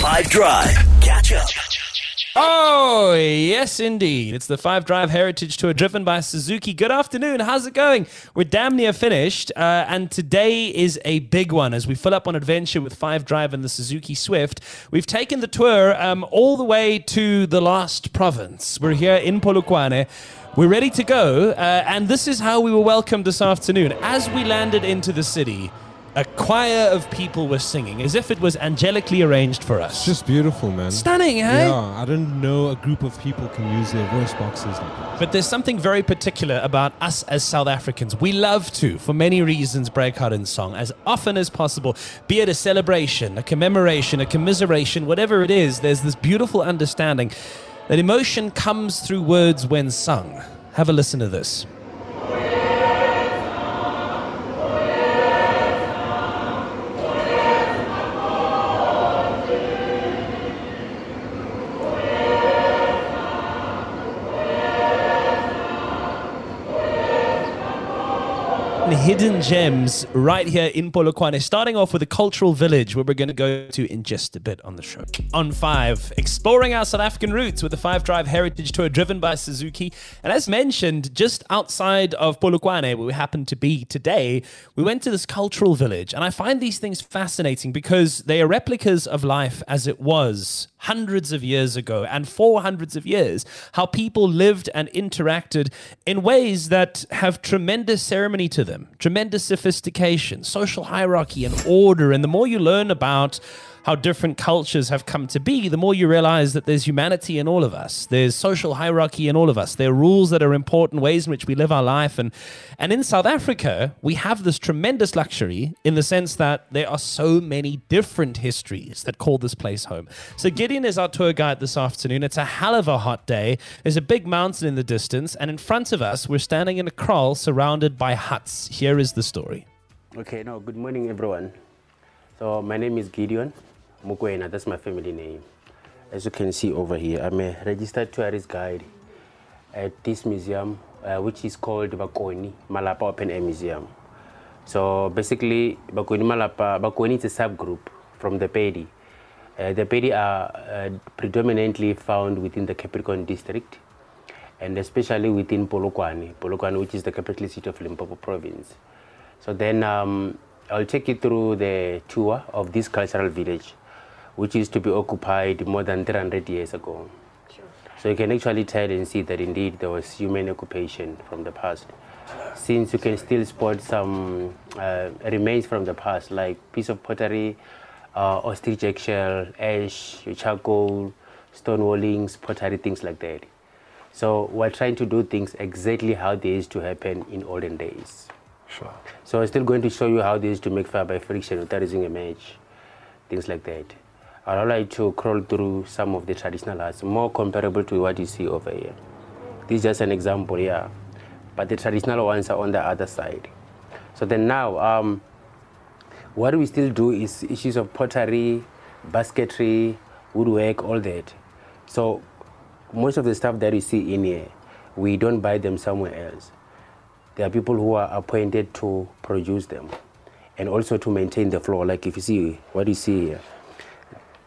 Five Drive. Catch up. Oh, yes, indeed. It's the Five Drive Heritage Tour driven by Suzuki. Good afternoon. How's it going? We're damn near finished. Uh, and today is a big one as we fill up on adventure with Five Drive and the Suzuki Swift. We've taken the tour um, all the way to the last province. We're here in Polokwane. We're ready to go. Uh, and this is how we were welcomed this afternoon. As we landed into the city, a choir of people were singing as if it was angelically arranged for us. It's just beautiful, man. Stunning, eh? Yeah, I didn't know a group of people can use their voice boxes like that. But there's something very particular about us as South Africans. We love to, for many reasons, break out in song as often as possible. Be it a celebration, a commemoration, a commiseration, whatever it is, there's this beautiful understanding that emotion comes through words when sung. Have a listen to this. Hidden gems right here in Polokwane, starting off with a cultural village where we're going to go to in just a bit on the show. On five, exploring our South African roots with the Five Drive Heritage Tour driven by Suzuki. And as mentioned, just outside of Polokwane, where we happen to be today, we went to this cultural village. And I find these things fascinating because they are replicas of life as it was hundreds of years ago and for hundreds of years, how people lived and interacted in ways that have tremendous ceremony to them, tremendous sophistication, social hierarchy, and order. And the more you learn about how different cultures have come to be, the more you realize that there's humanity in all of us. There's social hierarchy in all of us. There are rules that are important, ways in which we live our life. And, and in South Africa, we have this tremendous luxury in the sense that there are so many different histories that call this place home. So Gideon is our tour guide this afternoon. It's a hell of a hot day. There's a big mountain in the distance. And in front of us, we're standing in a kraal surrounded by huts. Here is the story. Okay, now good morning, everyone. So my name is Gideon Mukwena, that's my family name. As you can see over here, I'm a registered tourist guide at this museum, uh, which is called Bakoni Malapa Open Air Museum. So basically, Bakoni Malapa, Bakoni is a subgroup from the Pedi. Uh, the Pedi are uh, predominantly found within the Capricorn district and especially within Polokwane, Polokwane, which is the capital city of Limpopo province. So then um, I'll take you through the tour of this cultural village which used to be occupied more than 300 years ago. Sure. So you can actually tell and see that indeed there was human occupation from the past. Since you can still spot some uh, remains from the past, like piece of pottery, uh, ostrich eggshell, ash, charcoal, stone wallings, pottery, things like that. So we're trying to do things exactly how they used to happen in olden days. Sure. So I'm still going to show you how they used to make fire by friction without using a match, things like that. I'd like to crawl through some of the traditional arts, more comparable to what you see over here. This is just an example here, but the traditional ones are on the other side. So then now, um, what we still do is issues of pottery, basketry, woodwork, all that. So most of the stuff that you see in here, we don't buy them somewhere else. There are people who are appointed to produce them and also to maintain the floor. Like if you see what you see here,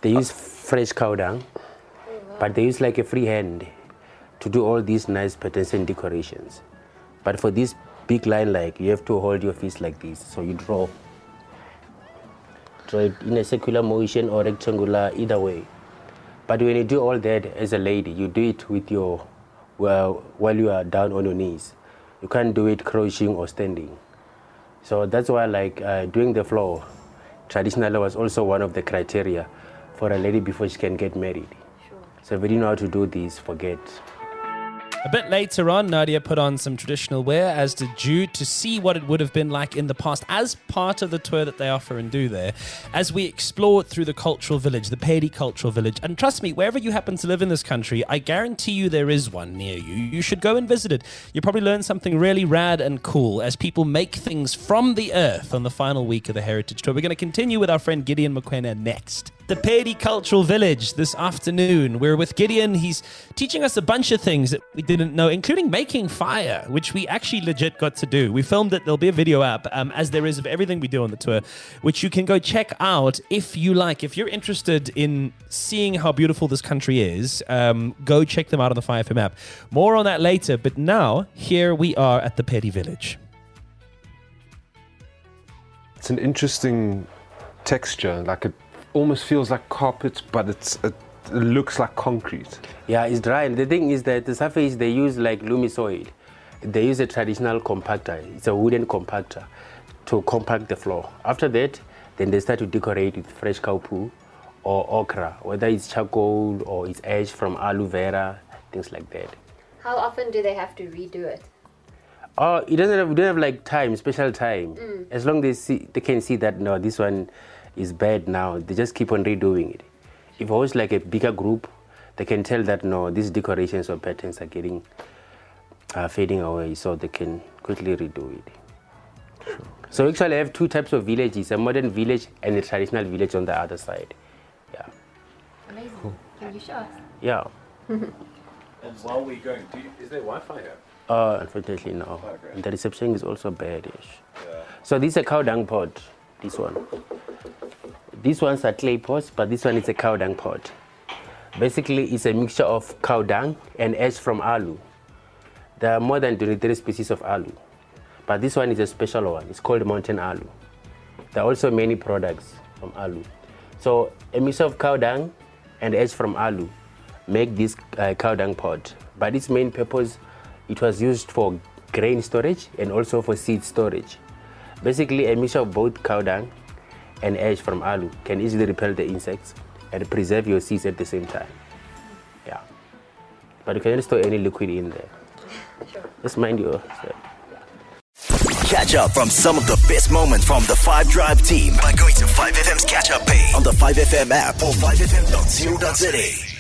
they use fresh cow dung, but they use like a free hand to do all these nice patterns and decorations. But for this big line, like you have to hold your fist like this, so you draw. Draw it in a circular motion or rectangular, either way. But when you do all that as a lady, you do it with your, well, while you are down on your knees. You can't do it crouching or standing. So that's why like uh, doing the floor traditionally was also one of the criteria for a lady before she can get married. Sure. So if you don't know how to do this, forget. A bit later on, Nadia put on some traditional wear, as did Jude, to see what it would have been like in the past as part of the tour that they offer and do there. As we explore through the cultural village, the Pedi cultural village, and trust me, wherever you happen to live in this country, I guarantee you there is one near you. You should go and visit it. You'll probably learn something really rad and cool as people make things from the earth on the final week of the Heritage Tour. We're going to continue with our friend Gideon Mukwena next. The Pedi Cultural Village this afternoon. We're with Gideon. He's teaching us a bunch of things that we didn't know, including making fire, which we actually legit got to do. We filmed it. There'll be a video app, um, as there is of everything we do on the tour, which you can go check out if you like. If you're interested in seeing how beautiful this country is, um, go check them out on the Fire app. More on that later. But now, here we are at the Pedi Village. It's an interesting texture. Like it almost feels like carpet, but it's it, it looks like concrete. Yeah, it's dry. And the thing is that the surface they use like loamy soil. They use a traditional compactor. It's a wooden compactor to compact the floor. After that, then they start to decorate with fresh cow poo or ochre, whether it's charcoal or it's ash from aloe vera, things like that. How often do they have to redo it? Oh, it doesn't have, we don't have like time, special time. Mm. As long as they see, they can see that no, this one is bad now. They just keep on redoing it. If it was like a bigger group, they can tell that no, these decorations or patterns are getting uh, fading away, so they can quickly redo it. Sure. So actually, I have two types of villages: a modern village and a traditional village on the other side. Yeah, Amazing. Can you show us? yeah. And while we're going, is there Wi Fi here? Uh, unfortunately, no. And the reception is also badish. So this is a cow dung pot. This one. These ones are clay pots, but this one is a cow dung pot. Basically, it's a mixture of cow dung and ash from aloe. There are more than 23 species of aloe, but this one is a special one. It's called mountain aloe. There are also many products from aloe. So a mixture of cow dung and ash from aloe make this uh, cow dung pot. But its main purpose, it was used for grain storage and also for seed storage. Basically, a mixture of both cow dung and ash from aloe can easily repel the insects and preserve your seeds at the same time. Yeah. But you can only store any liquid in there. Just mind your step. Catch up from some of the best moments from the 5 Drive team by going to 5FM's catch up page on the 5FM app or 5FM.co.za.